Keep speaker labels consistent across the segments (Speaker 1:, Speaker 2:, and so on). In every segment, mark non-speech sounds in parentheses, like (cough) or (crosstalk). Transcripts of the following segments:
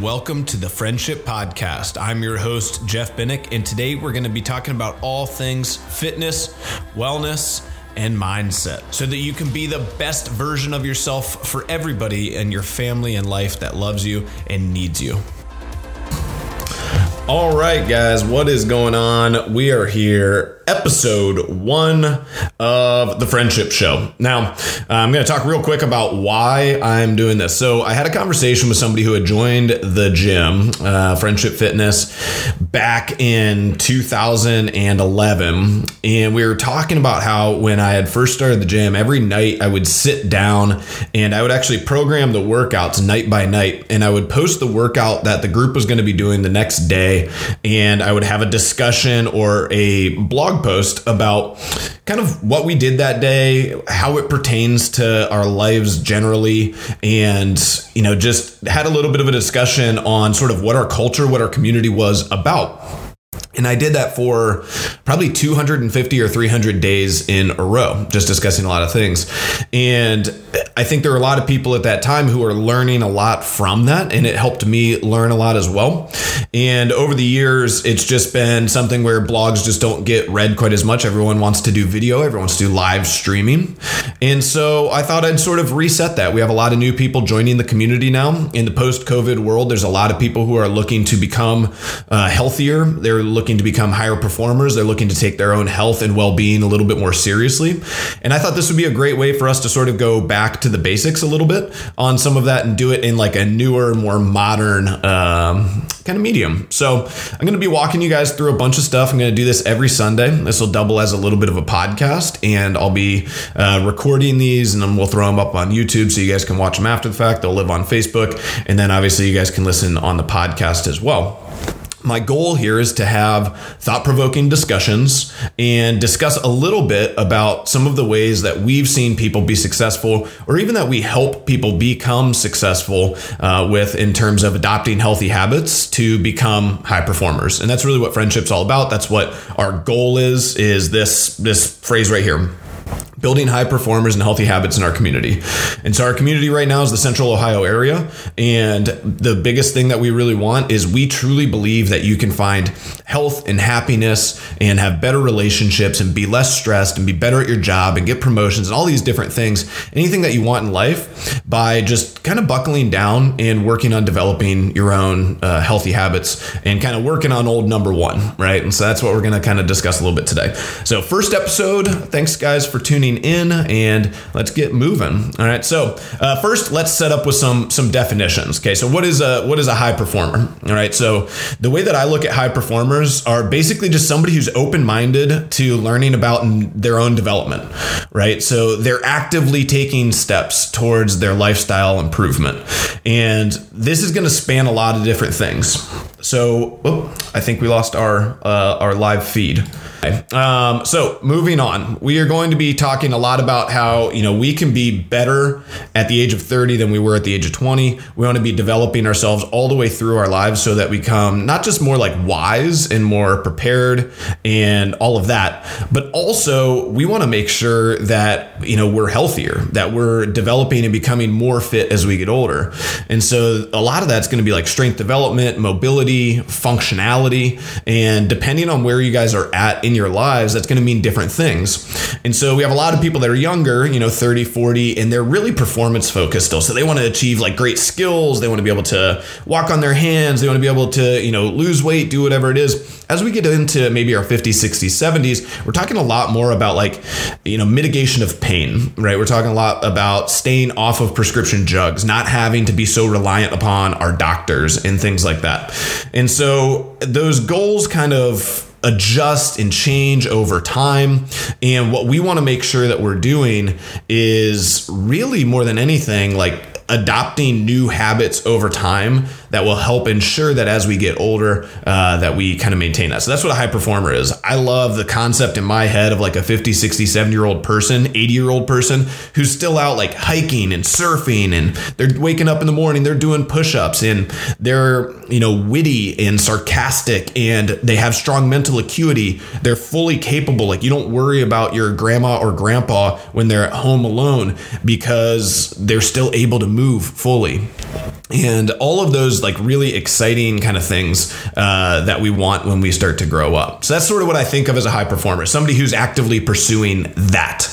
Speaker 1: Welcome to the Friendship Podcast. I'm your host, Jeff Binnick, and today we're going to be talking about all things fitness, wellness, and mindset so that you can be the best version of yourself for everybody in your family and life that loves you and needs you. All right, guys, what is going on? We are here episode one of the Friendship Show. Now, I'm going to talk real quick about why I'm doing this. So, I had a conversation with somebody who had joined the gym, uh, Friendship Fitness, back in 2011. And we were talking about how when I had first started the gym, every night I would sit down and I would actually program the workouts night by night. And I would post the workout that the group was going to be doing the next day. And I would have a discussion or a blog post about kind of what we did that day, how it pertains to our lives generally, and, you know, just had a little bit of a discussion on sort of what our culture, what our community was about. Ciao! And I did that for probably 250 or 300 days in a row, just discussing a lot of things. And I think there were a lot of people at that time who are learning a lot from that, and it helped me learn a lot as well. And over the years, it's just been something where blogs just don't get read quite as much. Everyone wants to do video, everyone wants to do live streaming. And so I thought I'd sort of reset that. We have a lot of new people joining the community now. In the post COVID world, there's a lot of people who are looking to become uh, healthier. They're looking to become higher performers. They're looking to take their own health and well being a little bit more seriously. And I thought this would be a great way for us to sort of go back to the basics a little bit on some of that and do it in like a newer, more modern um, kind of medium. So I'm going to be walking you guys through a bunch of stuff. I'm going to do this every Sunday. This will double as a little bit of a podcast, and I'll be uh, recording these and then we'll throw them up on YouTube so you guys can watch them after the fact. They'll live on Facebook, and then obviously you guys can listen on the podcast as well my goal here is to have thought provoking discussions and discuss a little bit about some of the ways that we've seen people be successful, or even that we help people become successful uh, with in terms of adopting healthy habits to become high performers. And that's really what friendship's all about. That's what our goal is, is this, this phrase right here building high performers and healthy habits in our community. And so our community right now is the central Ohio area. And the biggest thing that we really want is we truly believe that you can find health and happiness and have better relationships and be less stressed and be better at your job and get promotions and all these different things, anything that you want in life by just kind of buckling down and working on developing your own uh, healthy habits and kind of working on old number one, right? And so that's what we're going to kind of discuss a little bit today. So first episode, thanks guys for tuning in and let's get moving. All right. So uh, first, let's set up with some some definitions. Okay. So what is a what is a high performer? All right. So the way that I look at high performers are basically just somebody who's open minded to learning about their own development. Right. So they're actively taking steps towards their lifestyle improvement, and this is going to span a lot of different things. So oh, I think we lost our uh, our live feed. Um, so moving on, we are going to be talking a lot about how you know we can be better at the age of 30 than we were at the age of 20. We want to be developing ourselves all the way through our lives so that we come not just more like wise and more prepared and all of that, but also we want to make sure that you know we're healthier, that we're developing and becoming more fit as we get older. And so a lot of that's going to be like strength development, mobility, functionality, and depending on where you guys are at in your lives, that's going to mean different things. And so we have a lot of people that are younger, you know, 30, 40, and they're really performance focused still. So they want to achieve like great skills. They want to be able to walk on their hands. They want to be able to, you know, lose weight, do whatever it is. As we get into maybe our 50s, 60s, 70s, we're talking a lot more about like, you know, mitigation of pain, right? We're talking a lot about staying off of prescription drugs, not having to be so reliant upon our doctors and things like that. And so those goals kind of adjust and change over time. And what we want to make sure that we're doing is really more than anything, like adopting new habits over time that will help ensure that as we get older uh, that we kind of maintain that. So that's what a high performer is. I love the concept in my head of like a 50 60 70 year old person 80 year old person who's still out like hiking and surfing and they're waking up in the morning they're doing push-ups and they're you know witty and sarcastic and they have strong mental acuity. They're fully capable. Like you don't worry about your grandma or grandpa when they're at home alone because they're still able to move fully. And all of those like really exciting kind of things uh, that we want when we start to grow up. So that's sort of what I think of as a high performer, somebody who's actively pursuing that.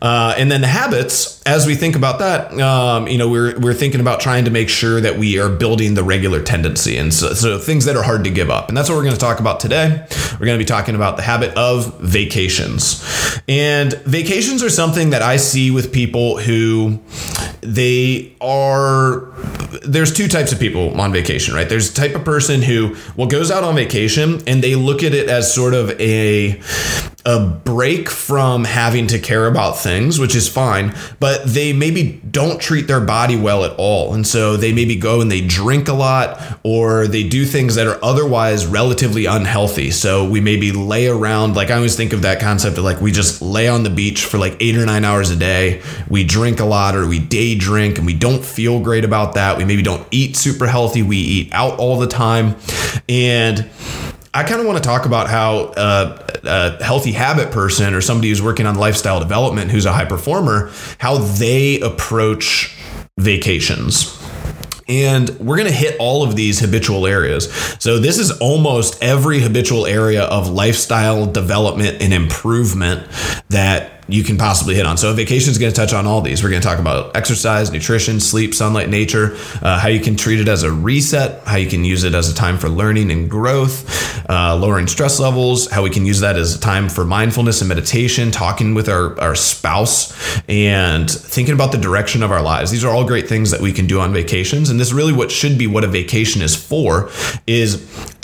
Speaker 1: Uh, and then the habits, as we think about that, um, you know, we're, we're thinking about trying to make sure that we are building the regular tendency. And so, so things that are hard to give up. And that's what we're going to talk about today. We're going to be talking about the habit of vacations. And vacations are something that I see with people who they are there's two types of people on vacation, right? There's the type of person who well goes out on vacation and they look at it as sort of a a break from having to care about things, which is fine, but they maybe don't treat their body well at all. And so they maybe go and they drink a lot or they do things that are otherwise relatively unhealthy. So we maybe lay around, like I always think of that concept of like we just lay on the beach for like eight or nine hours a day. We drink a lot or we day drink and we don't feel great about that. We maybe don't eat super healthy. We eat out all the time. And I kind of want to talk about how uh, a healthy habit person or somebody who's working on lifestyle development who's a high performer, how they approach vacations. And we're going to hit all of these habitual areas. So, this is almost every habitual area of lifestyle development and improvement that you can possibly hit on. So, a vacation is going to touch on all these. We're going to talk about exercise, nutrition, sleep, sunlight, nature, uh, how you can treat it as a reset, how you can use it as a time for learning and growth, uh, lowering stress levels, how we can use that as a time for mindfulness and meditation, talking with our, our spouse, and thinking about the direction of our lives. These are all great things that we can do on vacations. And this really what should be what a vacation is for is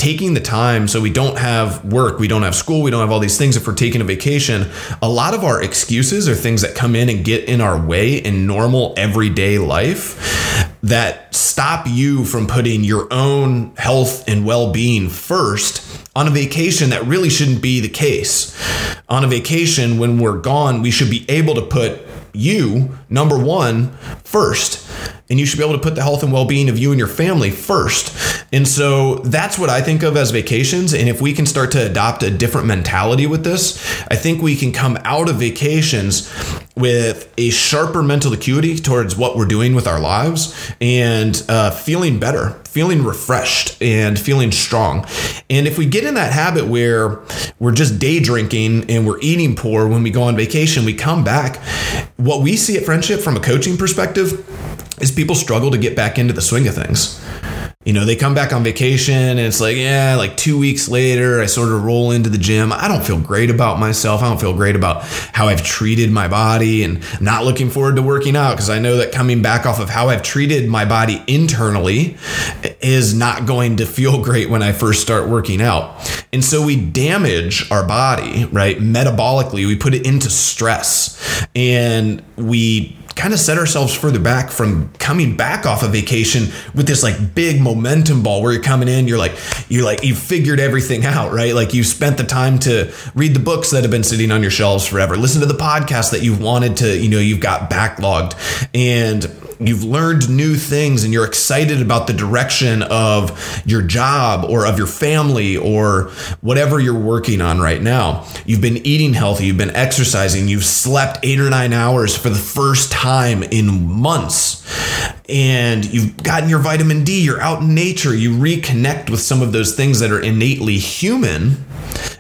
Speaker 1: taking the time so we don't have work, we don't have school, we don't have all these things. If we're taking a vacation, a lot of our excuses are things that come in and get in our way in normal everyday life that stop you from putting your own health and well being first on a vacation that really shouldn't be the case. On a vacation, when we're gone, we should be able to put you, number one, first. And you should be able to put the health and well being of you and your family first. And so that's what I think of as vacations. And if we can start to adopt a different mentality with this, I think we can come out of vacations with a sharper mental acuity towards what we're doing with our lives and uh, feeling better, feeling refreshed, and feeling strong. And if we get in that habit where we're just day drinking and we're eating poor when we go on vacation, we come back. What we see at Friendship from a coaching perspective is people struggle to get back into the swing of things. You know, they come back on vacation and it's like, yeah, like two weeks later, I sort of roll into the gym. I don't feel great about myself. I don't feel great about how I've treated my body and not looking forward to working out because I know that coming back off of how I've treated my body internally is not going to feel great when I first start working out. And so we damage our body, right? Metabolically, we put it into stress and we kind of set ourselves further back from coming back off a vacation with this like big momentum ball where you're coming in you're like you're like you've figured everything out right like you've spent the time to read the books that have been sitting on your shelves forever listen to the podcast that you've wanted to you know you've got backlogged and you've learned new things and you're excited about the direction of your job or of your family or whatever you're working on right now. You've been eating healthy, you've been exercising, you've slept eight or nine hours for the first time in months, and you've gotten your vitamin D, you're out nature, you reconnect with some of those things that are innately human.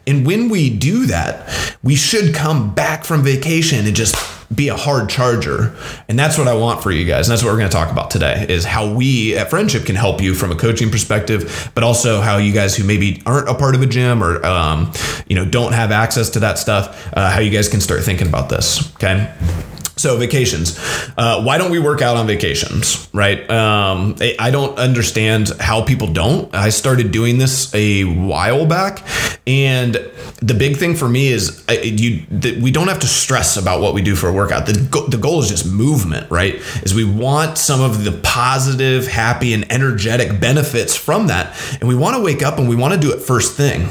Speaker 1: And when we do that, we should come back from vacation and just be a hard charger. And that's what I want for you guys. And that's what we're going to talk about today is how we at Friendship can help you from a coaching perspective, but also how you guys who maybe aren't a part of a gym or, um, you know, don't have access to that stuff, uh, how you guys can start thinking about this. Okay. So vacations. Uh, why don't we work out on vacations? Right. Um, I don't understand how people don't. I started doing this a while back, and the big thing for me is you. The, we don't have to stress about what we do for a workout. The go, the goal is just movement. Right. Is we want some of the positive, happy, and energetic benefits from that, and we want to wake up and we want to do it first thing.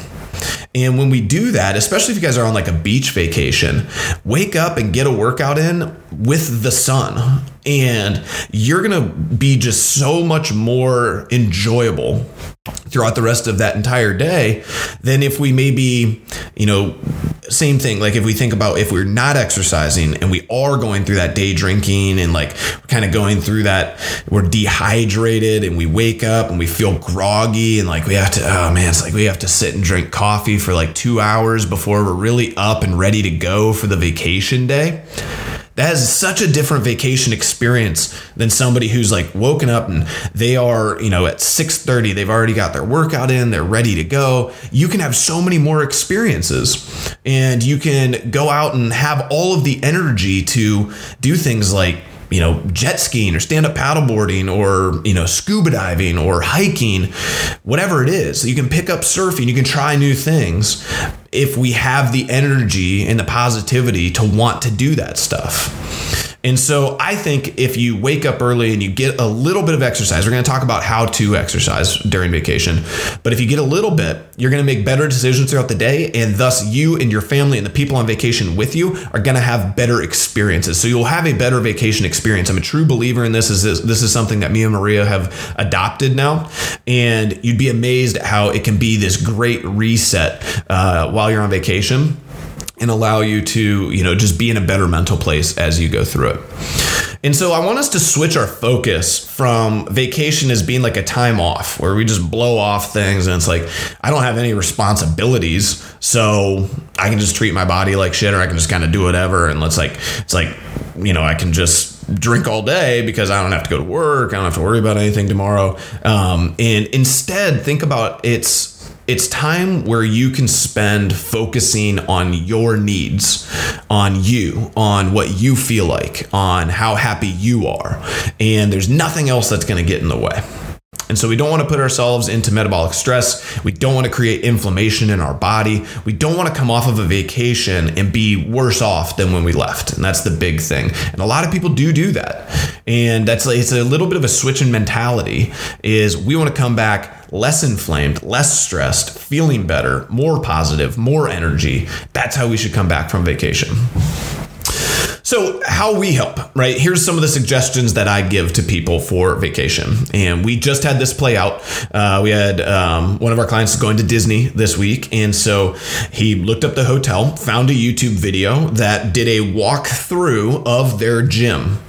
Speaker 1: And when we do that, especially if you guys are on like a beach vacation, wake up and get a workout in with the sun. And you're going to be just so much more enjoyable throughout the rest of that entire day than if we maybe, you know, same thing. Like if we think about if we're not exercising and we are going through that day drinking and like kind of going through that, we're dehydrated and we wake up and we feel groggy and like we have to, oh man, it's like we have to sit and drink coffee for like two hours before we're really up and ready to go for the vacation day. That is such a different vacation experience than somebody who's like woken up and they are you know at 6.30 they've already got their workout in they're ready to go. You can have so many more experiences and you can go out and have all of the energy to do things like you know jet skiing or stand up paddleboarding or you know scuba diving or hiking whatever it is you can pick up surfing you can try new things if we have the energy and the positivity to want to do that stuff and so I think if you wake up early and you get a little bit of exercise, we're going to talk about how to exercise during vacation. But if you get a little bit, you're going to make better decisions throughout the day. And thus, you and your family and the people on vacation with you are going to have better experiences. So you'll have a better vacation experience. I'm a true believer in this. Is this, this is something that me and Maria have adopted now. And you'd be amazed at how it can be this great reset uh, while you're on vacation and allow you to, you know, just be in a better mental place as you go through it. And so I want us to switch our focus from vacation as being like a time off where we just blow off things and it's like I don't have any responsibilities, so I can just treat my body like shit or I can just kind of do whatever and let's like it's like, you know, I can just drink all day because I don't have to go to work, I don't have to worry about anything tomorrow. Um, and instead think about it's it's time where you can spend focusing on your needs, on you, on what you feel like, on how happy you are. And there's nothing else that's going to get in the way. And so we don't want to put ourselves into metabolic stress. We don't want to create inflammation in our body. We don't want to come off of a vacation and be worse off than when we left. And that's the big thing. And a lot of people do do that. And that's it's a little bit of a switch in mentality is we want to come back less inflamed, less stressed, feeling better, more positive, more energy. That's how we should come back from vacation. So, how we help, right? Here's some of the suggestions that I give to people for vacation. And we just had this play out. Uh, we had um, one of our clients going to Disney this week. And so he looked up the hotel, found a YouTube video that did a walkthrough of their gym.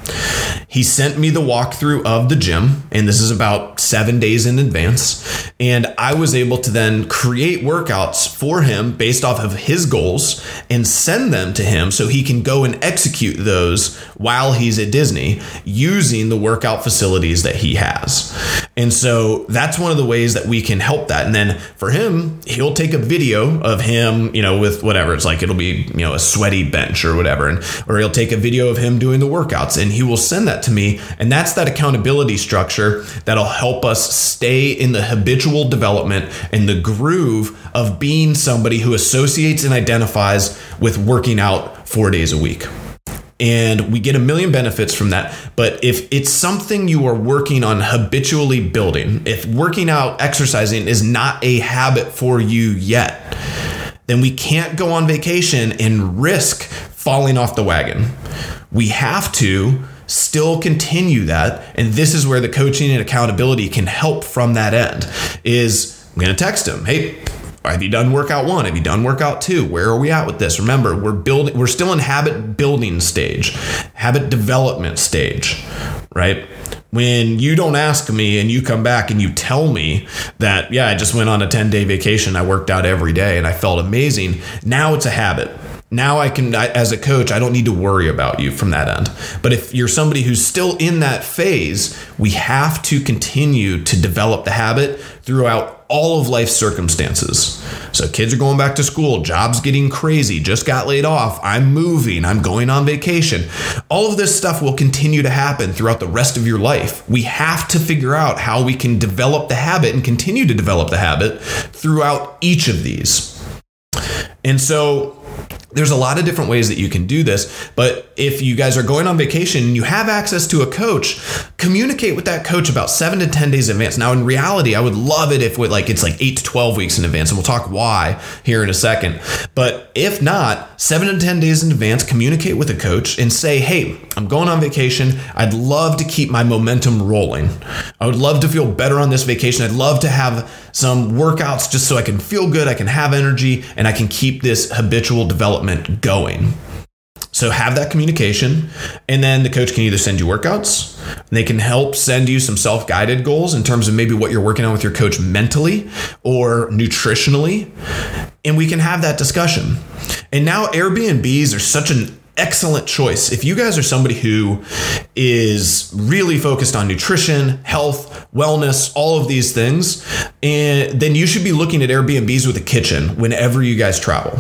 Speaker 1: He sent me the walkthrough of the gym, and this is about seven days in advance. And I was able to then create workouts for him based off of his goals and send them to him so he can go and execute those while he's at Disney using the workout facilities that he has. And so that's one of the ways that we can help that. And then for him, he'll take a video of him, you know, with whatever it's like, it'll be, you know, a sweaty bench or whatever. And, or he'll take a video of him doing the workouts and he will send that to me. And that's that accountability structure that'll help us stay in the habitual development and the groove of being somebody who associates and identifies with working out four days a week and we get a million benefits from that. But if it's something you are working on habitually building, if working out, exercising is not a habit for you yet, then we can't go on vacation and risk falling off the wagon. We have to still continue that and this is where the coaching and accountability can help from that end is i'm going to text him hey have you done workout one? Have you done workout two? Where are we at with this? Remember we're building we're still in habit building stage habit development stage right? When you don't ask me and you come back and you tell me that yeah i just went on a 10 day vacation i worked out every day and i felt amazing now it's a habit now I can, as a coach, I don't need to worry about you from that end. But if you're somebody who's still in that phase, we have to continue to develop the habit throughout all of life's circumstances. So kids are going back to school, jobs getting crazy, just got laid off, I'm moving, I'm going on vacation. All of this stuff will continue to happen throughout the rest of your life. We have to figure out how we can develop the habit and continue to develop the habit throughout each of these. And so there's a lot of different ways that you can do this but if you guys are going on vacation and you have access to a coach communicate with that coach about 7 to 10 days in advance. Now in reality i would love it if like it's like 8 to 12 weeks in advance and we'll talk why here in a second. But if not 7 to 10 days in advance communicate with a coach and say hey i'm going on vacation. I'd love to keep my momentum rolling. I would love to feel better on this vacation. I'd love to have some workouts just so i can feel good i can have energy and i can keep this habitual development development going. So have that communication, and then the coach can either send you workouts, they can help send you some self-guided goals in terms of maybe what you're working on with your coach mentally or nutritionally, and we can have that discussion. And now Airbnbs are such an excellent choice. If you guys are somebody who is really focused on nutrition, health, wellness, all of these things, and then you should be looking at Airbnbs with a kitchen whenever you guys travel.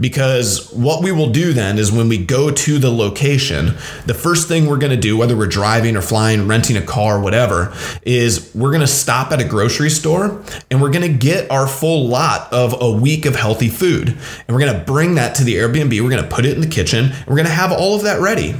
Speaker 1: Because what we will do then is when we go to the location, the first thing we're going to do, whether we're driving or flying, renting a car, whatever, is we're going to stop at a grocery store and we're going to get our full lot of a week of healthy food. And we're going to bring that to the Airbnb. We're going to put it in the kitchen we're going to have all of that ready.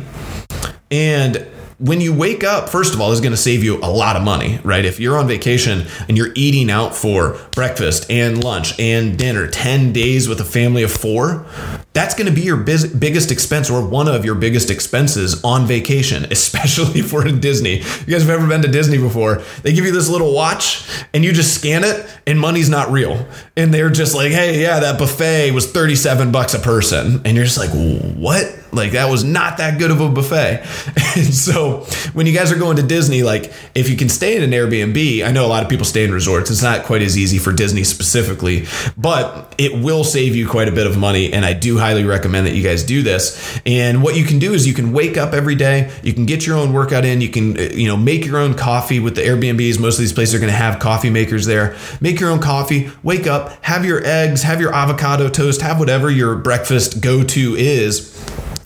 Speaker 1: And when you wake up, first of all, is going to save you a lot of money, right? If you're on vacation and you're eating out for breakfast and lunch and dinner 10 days with a family of four, that's going to be your biz- biggest expense or one of your biggest expenses on vacation, (laughs) especially if we're in Disney. You guys have ever been to Disney before? They give you this little watch and you just scan it and money's not real. And they're just like, hey, yeah, that buffet was 37 bucks a person. And you're just like, what? Like that was not that good of a buffet. (laughs) And so when you guys are going to Disney, like if you can stay in an Airbnb, I know a lot of people stay in resorts. It's not quite as easy for Disney specifically, but it will save you quite a bit of money. And I do highly recommend that you guys do this. And what you can do is you can wake up every day, you can get your own workout in, you can, uh, you know, make your own coffee with the Airbnbs. Most of these places are going to have coffee makers there. Make your own coffee, wake up, have your eggs, have your avocado toast, have whatever your breakfast go to is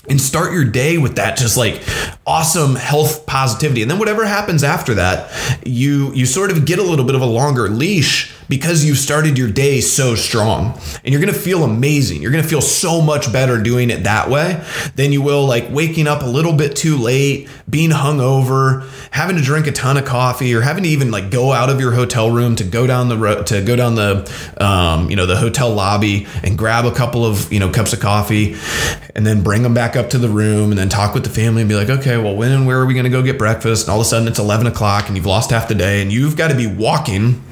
Speaker 1: and start your day with that just like awesome health positivity and then whatever happens after that you you sort of get a little bit of a longer leash because you've started your day so strong and you're going to feel amazing. You're going to feel so much better doing it that way than you will like waking up a little bit too late, being hungover, having to drink a ton of coffee or having to even like go out of your hotel room to go down the road to go down the um, you know the hotel lobby and grab a couple of you know cups of coffee and then bring them back up to the room and then talk with the family and be like okay well when and where are we going to go get breakfast and all of a sudden it's 11 o'clock and you've lost half the day and you've got to be walking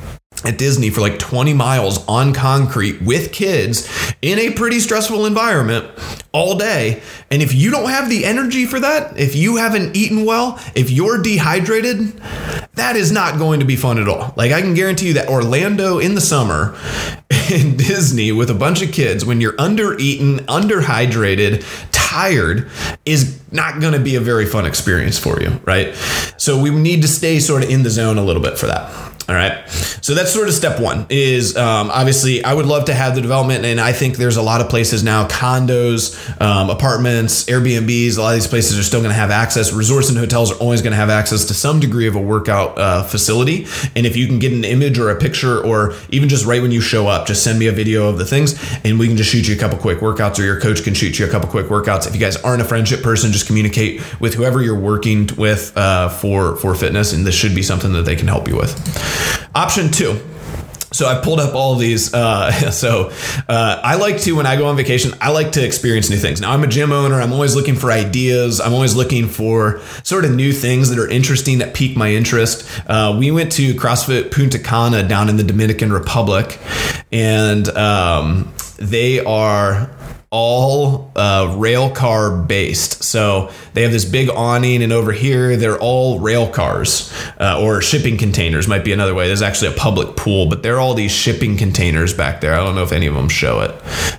Speaker 1: at Disney for like 20 miles on concrete with kids in a pretty stressful environment all day. And if you don't have the energy for that, if you haven't eaten well, if you're dehydrated, that is not going to be fun at all. Like I can guarantee you that Orlando in the summer (laughs) in Disney with a bunch of kids, when you're under eaten, underhydrated, tired, is not going to be a very fun experience for you, right? So we need to stay sort of in the zone a little bit for that. All right. So that's sort of step one is um, obviously I would love to have the development. And I think there's a lot of places now, condos, um, apartments, Airbnbs, a lot of these places are still going to have access. Resorts and hotels are always going to have access to some degree of a workout uh, facility. And if you can get an image or a picture, or even just right when you show up, just send me a video of the things and we can just shoot you a couple quick workouts or your coach can shoot you a couple quick workouts. If you guys aren't a friendship person, just communicate with whoever you're working with uh, for, for fitness. And this should be something that they can help you with. Option two. So I pulled up all these. Uh, (laughs) so uh, I like to, when I go on vacation, I like to experience new things. Now I'm a gym owner. I'm always looking for ideas. I'm always looking for sort of new things that are interesting that pique my interest. Uh, we went to CrossFit Punta Cana down in the Dominican Republic, and um, they are all uh, rail car based. So they have this big awning, and over here they're all rail cars uh, or shipping containers. Might be another way. There's actually a public pool, but they're all these shipping containers back there. I don't know if any of them show it.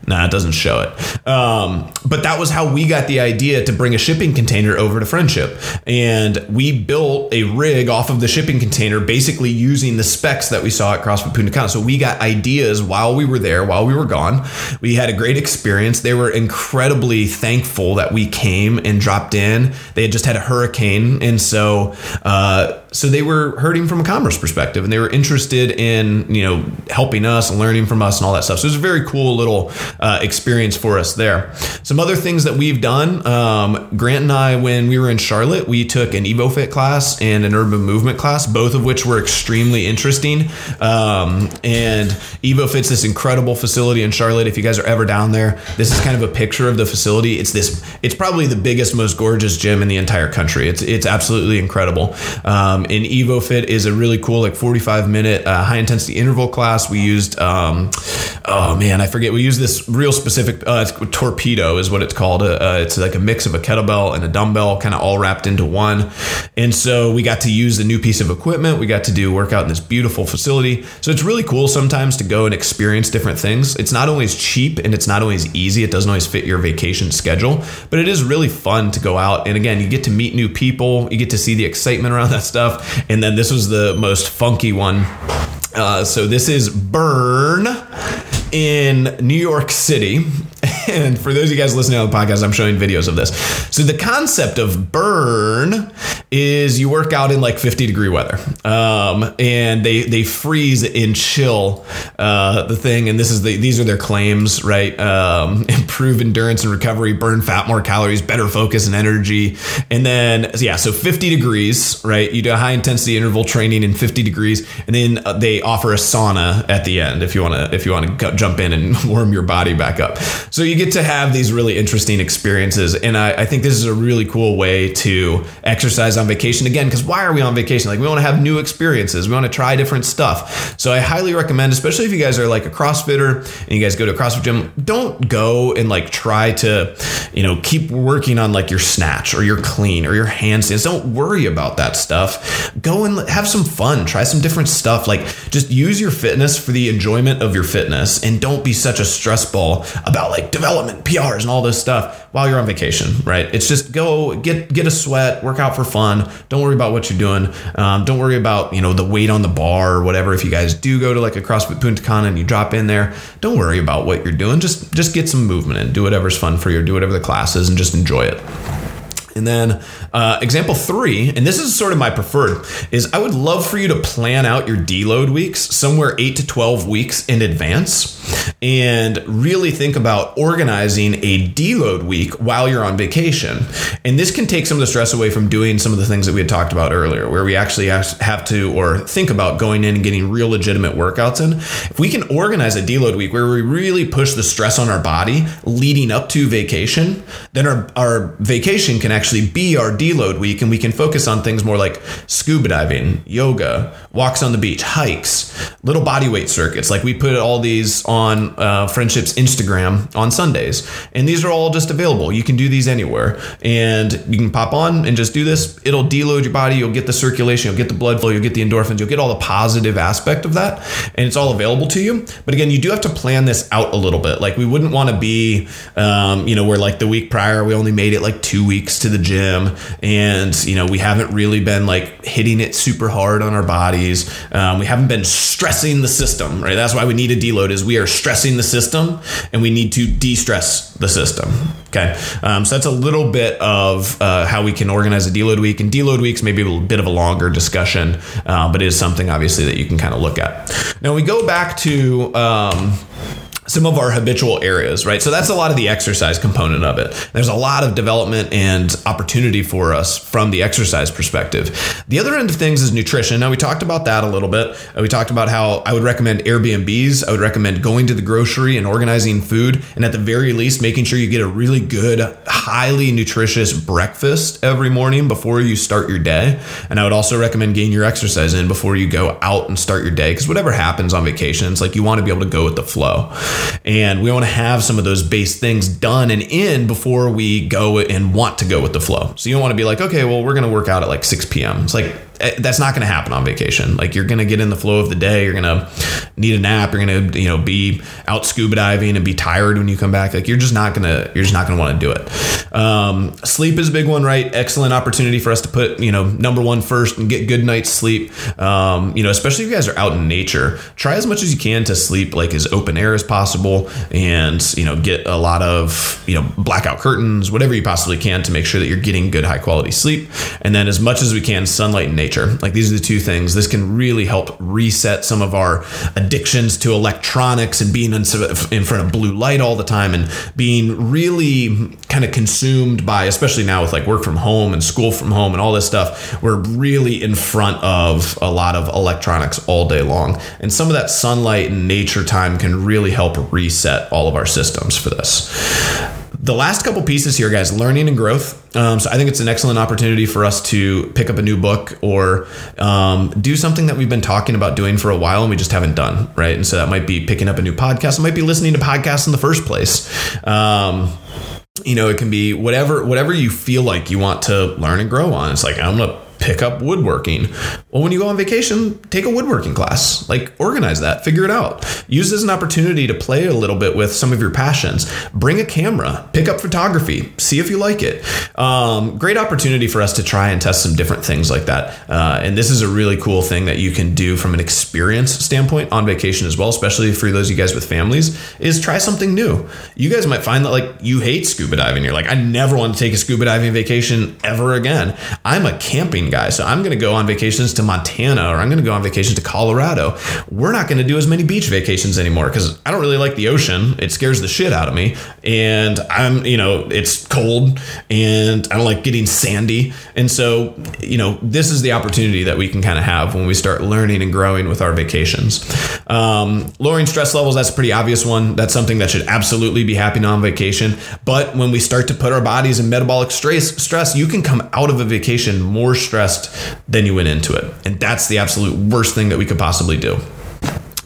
Speaker 1: Nah, it doesn't show it. Um, but that was how we got the idea to bring a shipping container over to Friendship, and we built a rig off of the shipping container, basically using the specs that we saw at CrossFit Punta Cana. So we got ideas while we were there, while we were gone. We had a great experience they were incredibly thankful that we came and dropped in They had just had a hurricane, and so uh, so they were hurting from a commerce perspective, and they were interested in you know helping us and learning from us and all that stuff. So it was a very cool little uh, experience for us there. Some other things that we've done. Um, Grant and I, when we were in Charlotte, we took an EvoFit class and an urban movement class, both of which were extremely interesting. Um, and EvoFit's this incredible facility in Charlotte. If you guys are ever down there, this is kind of a picture of the facility. It's this. It's probably the biggest, most gorgeous gym in the entire country. It's it's absolutely incredible. Um, and EvoFit is a really cool, like 45 minute uh, high intensity interval class. We used, um, oh man, I forget. We used this real specific uh, torpedo is what it's called. Uh, uh, it's like a mix of a kettlebell and a dumbbell, kind of all wrapped into one. And so we got to use the new piece of equipment. We got to do workout in this beautiful facility. So it's really cool sometimes to go and experience different things. It's not always cheap and it's not always easy. It doesn't always fit your vacation schedule, but it is really fun to go out. And again, you get to meet new people. You get to see the excitement around (laughs) that stuff. And then this was the most funky one. Uh, so this is Burn in New York City. (laughs) And for those of you guys listening on the podcast, I'm showing videos of this. So the concept of burn is you work out in like 50 degree weather, um, and they they freeze and chill uh, the thing. And this is the these are their claims, right? Um, (laughs) improve endurance and recovery, burn fat, more calories, better focus and energy. And then yeah, so 50 degrees, right? You do a high intensity interval training in 50 degrees, and then uh, they offer a sauna at the end if you want to if you want to jump in and (laughs) warm your body back up. So you get to have these really interesting experiences. And I, I think this is a really cool way to exercise on vacation again, because why are we on vacation? Like we want to have new experiences. We want to try different stuff. So I highly recommend, especially if you guys are like a CrossFitter and you guys go to a CrossFit gym, don't go and like try to, you know, keep working on like your snatch or your clean or your handstands. Don't worry about that stuff. Go and have some fun. Try some different stuff. Like just use your fitness for the enjoyment of your fitness and don't be such a stress ball about like development, PRs, and all this stuff while you're on vacation, right? It's just go get get a sweat, work out for fun. Don't worry about what you're doing. Um, don't worry about you know the weight on the bar or whatever. If you guys do go to like a CrossFit Punta Cana and you drop in there, don't worry about what you're doing. Just just get some movement and Do whatever's fun for you. Do whatever the class is, and just enjoy it. And then uh, example three, and this is sort of my preferred, is I would love for you to plan out your deload weeks somewhere eight to 12 weeks in advance and really think about organizing a deload week while you're on vacation. And this can take some of the stress away from doing some of the things that we had talked about earlier, where we actually have to or think about going in and getting real legitimate workouts in. If we can organize a deload week where we really push the stress on our body leading up to vacation, then our, our vacation can actually be our deload week and we can focus on things more like scuba diving, yoga, walks on the beach, hikes, little body weight circuits. Like we put all these on uh, Friendships Instagram on Sundays. And these are all just available. You can do these anywhere. And you can pop on and just do this. It'll deload your body. You'll get the circulation, you'll get the blood flow, you'll get the endorphins, you'll get all the positive aspect of that. And it's all available to you. But again, you do have to plan this out a little bit. Like we wouldn't want to be, um, you know, where like the week prior, we only made it like two weeks to the gym. And, you know, we haven't really been like hitting it super hard on our bodies. Um, we haven't been stressing the system, right? That's why we need a deload is we are stressing the system and we need to de-stress the system. Okay. Um, so that's a little bit of uh, how we can organize a deload week and deload weeks, maybe a bit of a longer discussion, uh, but it is something obviously that you can kind of look at. Now we go back to, um, some of our habitual areas, right? So that's a lot of the exercise component of it. There's a lot of development and opportunity for us from the exercise perspective. The other end of things is nutrition. Now, we talked about that a little bit. Uh, we talked about how I would recommend Airbnbs. I would recommend going to the grocery and organizing food, and at the very least, making sure you get a really good, highly nutritious breakfast every morning before you start your day. And I would also recommend getting your exercise in before you go out and start your day, because whatever happens on vacation, it's like you want to be able to go with the flow. And we want to have some of those base things done and in before we go and want to go with the flow. So you don't want to be like, okay, well, we're going to work out at like 6 p.m. It's like that's not going to happen on vacation. Like you're going to get in the flow of the day. You're going to need a nap. You're going to, you know, be out scuba diving and be tired when you come back. Like you're just not going to, you're just not going to want to do it. Um, sleep is a big one, right? Excellent opportunity for us to put, you know, number one first and get good night's sleep. Um, you know, especially if you guys are out in nature, try as much as you can to sleep like as open air as possible and, you know, get a lot of, you know, blackout curtains, whatever you possibly can to make sure that you're getting good high quality sleep. And then as much as we can, sunlight and nature. Like these are the two things. This can really help reset some of our addictions to electronics and being in front of blue light all the time and being really kind of consumed by, especially now with like work from home and school from home and all this stuff, we're really in front of a lot of electronics all day long. And some of that sunlight and nature time can really help reset all of our systems for this the last couple pieces here, guys, learning and growth. Um, so I think it's an excellent opportunity for us to pick up a new book or um, do something that we've been talking about doing for a while and we just haven't done, right? And so that might be picking up a new podcast. It might be listening to podcasts in the first place. Um, you know, it can be whatever whatever you feel like you want to learn and grow on. It's like I'm gonna pick up woodworking. Well, when you go on vacation, take a woodworking class. Like organize that, figure it out. Use this as an opportunity to play a little bit with some of your passions. Bring a camera, pick up photography, see if you like it. Um, great opportunity for us to try and test some different things like that. Uh, and this is a really cool thing that you can do from an experience standpoint on vacation as well, especially for those of you guys with families, is try something new. You guys might find that like you hate scuba diving. You're like, I never want to take a scuba diving vacation ever again. I'm a camping guy. So I'm going to go on vacations to Montana or I'm going to go on vacations to Colorado. We're not going to do as many beach vacations anymore because I don't really like the ocean. It scares the shit out of me. And I'm, you know, it's cold and I don't like getting sandy. And so, you know, this is the opportunity that we can kind of have when we start learning and growing with our vacations. Um, lowering stress levels, that's a pretty obvious one. That's something that should absolutely be happening on vacation. But when we start to put our bodies in metabolic stress, stress, you can come out of a vacation more stressed stressed than you went into it. And that's the absolute worst thing that we could possibly do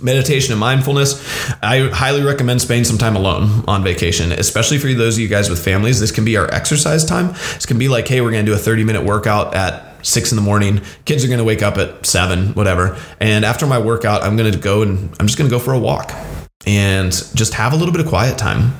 Speaker 1: meditation and mindfulness. I highly recommend spending some time alone on vacation, especially for those of you guys with families. This can be our exercise time. This can be like, hey, we're going to do a 30 minute workout at six in the morning. Kids are going to wake up at seven, whatever. And after my workout, I'm going to go and I'm just going to go for a walk and just have a little bit of quiet time.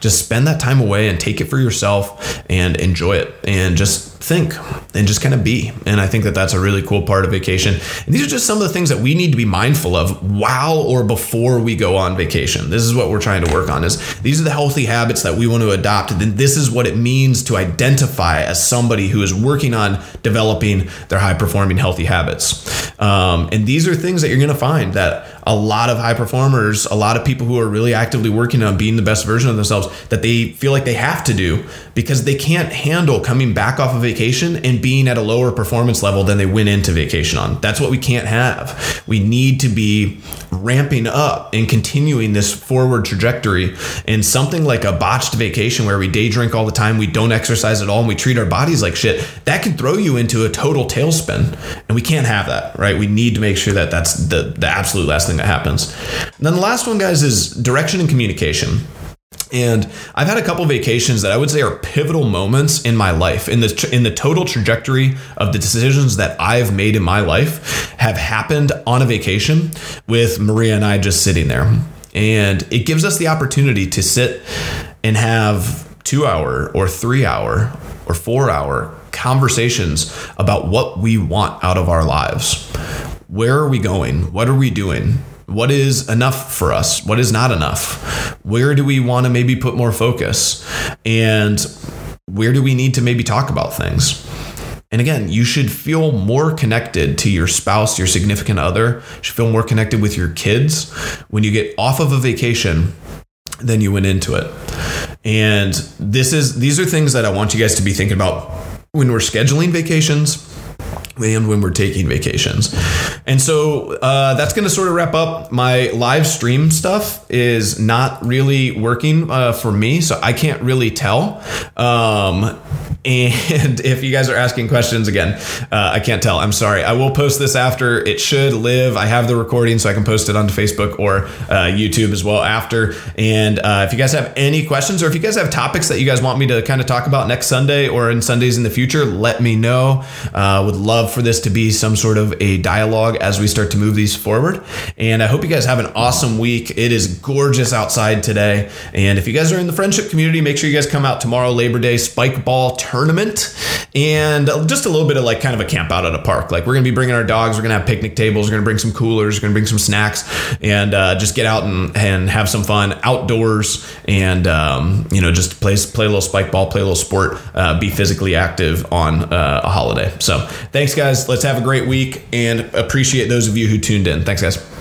Speaker 1: Just spend that time away and take it for yourself and enjoy it and just think and just kind of be. And I think that that's a really cool part of vacation. And these are just some of the things that we need to be mindful of while or before we go on vacation. This is what we're trying to work on is these are the healthy habits that we want to adopt. Then this is what it means to identify as somebody who is working on developing their high performing healthy habits. Um, and these are things that you're going to find that a lot of high performers, a lot of people who are really actively working on being the best version of themselves, that they feel like they have to do because they can't handle coming back off of vacation and being at a lower performance level than they went into vacation on. That's what we can't have. We need to be ramping up and continuing this forward trajectory. And something like a botched vacation where we day drink all the time, we don't exercise at all, and we treat our bodies like shit, that can throw you into a total tailspin. And we can't have that, right? We need to make sure that that's the, the absolute last thing that happens. And then the last one, guys, is direction and communication. And I've had a couple vacations that I would say are pivotal moments in my life. In the in the total trajectory of the decisions that I've made in my life have happened on a vacation with Maria and I just sitting there. And it gives us the opportunity to sit and have 2 hour or 3 hour or 4 hour conversations about what we want out of our lives. Where are we going? What are we doing? What is enough for us? What is not enough? Where do we want to maybe put more focus? And where do we need to maybe talk about things? And again, you should feel more connected to your spouse, your significant other. You should feel more connected with your kids when you get off of a vacation than you went into it. And this is these are things that I want you guys to be thinking about when we're scheduling vacations and when we're taking vacations. And so uh, that's going to sort of wrap up my live stream stuff is not really working uh, for me, so I can't really tell. Um, And (laughs) if you guys are asking questions again, uh, I can't tell. I'm sorry. I will post this after. It should live. I have the recording, so I can post it onto Facebook or uh, YouTube as well after. And uh, if you guys have any questions, or if you guys have topics that you guys want me to kind of talk about next Sunday or in Sundays in the future, let me know. Uh, would love for this to be some sort of a dialogue as we start to move these forward. And I hope you guys have an awesome week. It is gorgeous outside today. And if you guys are in the friendship community, make sure you guys come out tomorrow, Labor Day spike ball tournament, and just a little bit of like kind of a camp out at a park. Like we're gonna be bringing our dogs, we're gonna have picnic tables, we're gonna bring some coolers, we're gonna bring some snacks, and uh, just get out and, and have some fun outdoors, and um, you know just play play a little spike ball, play a little sport, uh, be physically active on uh, a holiday. So thanks guys, let's have a great week, and appreciate those of you who tuned in. Thanks guys.